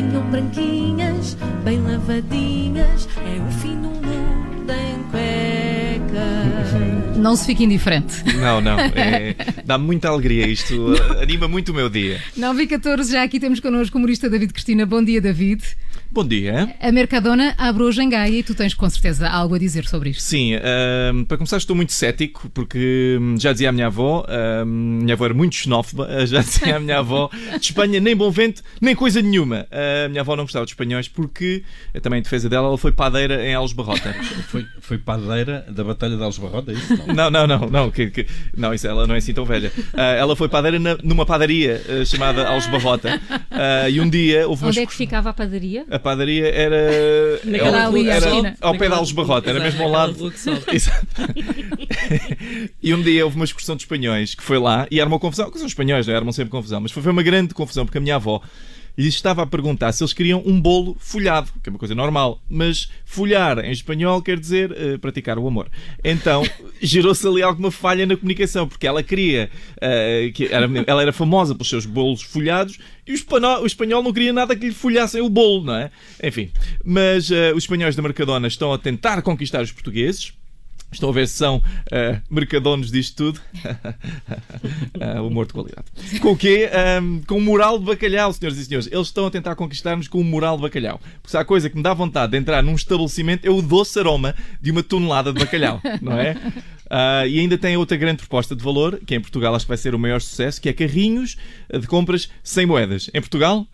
Venham branquinhas, bem lavadinhas, é o fim do mundo em cuecas. Não se fique indiferente. Não, não. É, dá muita alegria. Isto uh, anima muito o meu dia. 9 e 14, já aqui temos connosco o humorista David Cristina. Bom dia, David. Bom dia. A Mercadona abre hoje em Gaia e tu tens com certeza algo a dizer sobre isto. Sim, uh, para começar estou muito cético porque hum, já dizia a minha avó, uh, minha avó era muito xenófoba, uh, já dizia a minha avó, de Espanha nem bom vento, nem coisa nenhuma. A minha avó não gostava de espanhóis porque, eh, também em defesa dela, ela foi padeira em Alves Barrota. Foi, foi padeira da Batalha de Algebarrota, é isso? Não. Não, não, não, não, que, que- não, isso ela não é assim tão velha. Ah, ela foi padeira na- numa padaria ah, chamada Alves Barrota Ah, e um dia houve uma Onde é que ficava a padaria? A padaria era, Naquela era- ali, era ao pé de Alves Barrota, era mesmo ao lado. E um dia houve uma excursão de espanhóis que foi lá e armou confusão, que são espanhóis, não é? armam sempre confusão, mas foi uma grande confusão porque a minha avó lhes estava a perguntar se eles queriam um bolo folhado, que é uma coisa normal, mas folhar em espanhol quer dizer eh, praticar o amor. Então gerou-se ali alguma falha na comunicação, porque ela queria, eh, que era- ela era famosa pelos seus bolos folhados e o espanhol, o espanhol não queria nada que lhe folhassem o bolo, não é? Enfim, mas eh, os espanhóis da Mercadona estão a tentar conquistar os portugueses. Estão a ver se são uh, mercadonos disto tudo. Ah, humor de qualidade. Com o quê? Ahm, com moral de bacalhau, senhoras e senhores. Eles estão a tentar conquistar-nos com o moral de bacalhau. Porque se há coisa que me dá vontade de entrar num estabelecimento é o doce aroma de uma tonelada de bacalhau, não é? Ah, e ainda tem outra grande proposta de valor, que em Portugal acho que vai ser o maior sucesso, que é carrinhos de compras sem moedas. Em Portugal,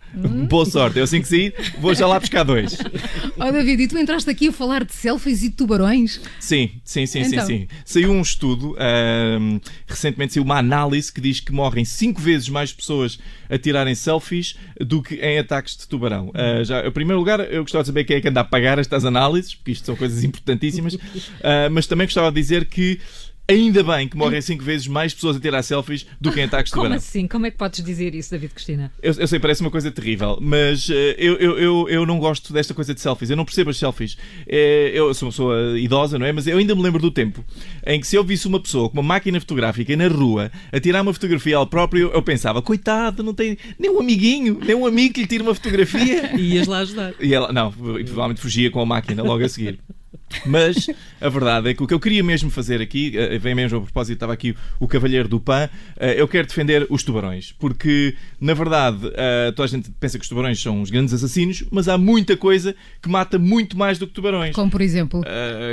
boa sorte. Eu assim que sair, vou já lá buscar dois. Ó David, e tu entraste aqui a falar de selfies e de tubarões? Sim, sim, sim, Então. sim, sim. Saiu um estudo, ahm, recentemente saiu uma análise que diz que morrem cinco vezes mais pessoas a tirarem selfies do que em ataques de tubarão. Ah, já, em primeiro lugar, eu gostava de saber quem é que anda a pagar estas análises, porque isto são coisas importantíssimas, Ah, mas também gostava de dizer que ainda bem que morrem cinco vezes mais pessoas a tirar selfies do que em ataques de Como tubarão. assim? Como é que podes dizer isso, David Cristina? Eu, eu sei, parece uma coisa terrível, mas eu, eu, eu, eu não gosto desta coisa de selfies. Eu não percebo as selfies. Eh, eu sou uma pessoa idosa, não é? Mas eu ainda me lembro do tempo em que se eu visse uma pessoa com uma máquina fotográfica na rua a tirar uma fotografia ao próprio, eu pensava, coitado, não tem nem um amiguinho, nem um amigo que lhe tire uma fotografia. E ias lá ajudar. E ela, não, provavelmente fugia com a máquina logo a seguir. Mas a verdade é que o que eu queria mesmo fazer aqui, eh, vem mesmo a propósito, estava aqui o Cavalheiro do Pan, eh, eu quero defender os tubarões, porque na verdade eh, toda a gente pensa que os tubarões são os grandes assassinos, mas há muita coisa que mata muito mais do que tubarões. Como por exemplo.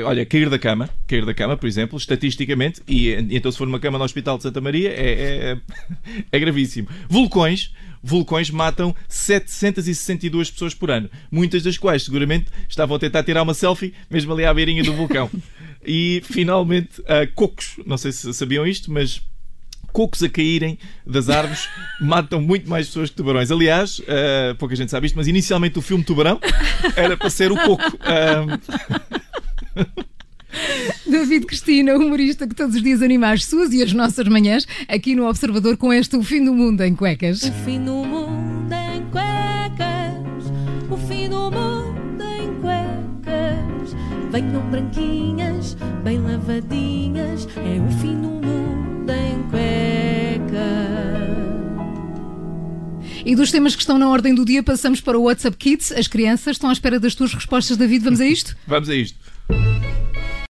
Olha, cair da cama, cair da cama, por exemplo, estatisticamente, e, e então se for numa cama no Hospital de Santa Maria, é, é, é gravíssimo. Vulcões, vulcões matam 762 pessoas por ano, muitas das quais seguramente estavam a tentar tirar uma selfie, mesmo ali à beirinha do vulcão. E finalmente, uh, cocos, não sei se sabiam isto, mas cocos a caírem das árvores matam muito mais pessoas que tubarões. Aliás, uh, pouca gente sabe isto, mas inicialmente o filme Tubarão era para ser o coco. Um, David Cristina, humorista que todos os dias anima as suas e as nossas manhãs, aqui no Observador com este O Fim do Mundo em Cuecas. O fim do mundo em cuecas, o fim do mundo em cuecas. Venham branquinhas, bem lavadinhas, é o fim do mundo em cuecas. E dos temas que estão na ordem do dia, passamos para o WhatsApp Kids. As crianças estão à espera das tuas respostas, David. Vamos a isto? Vamos a isto.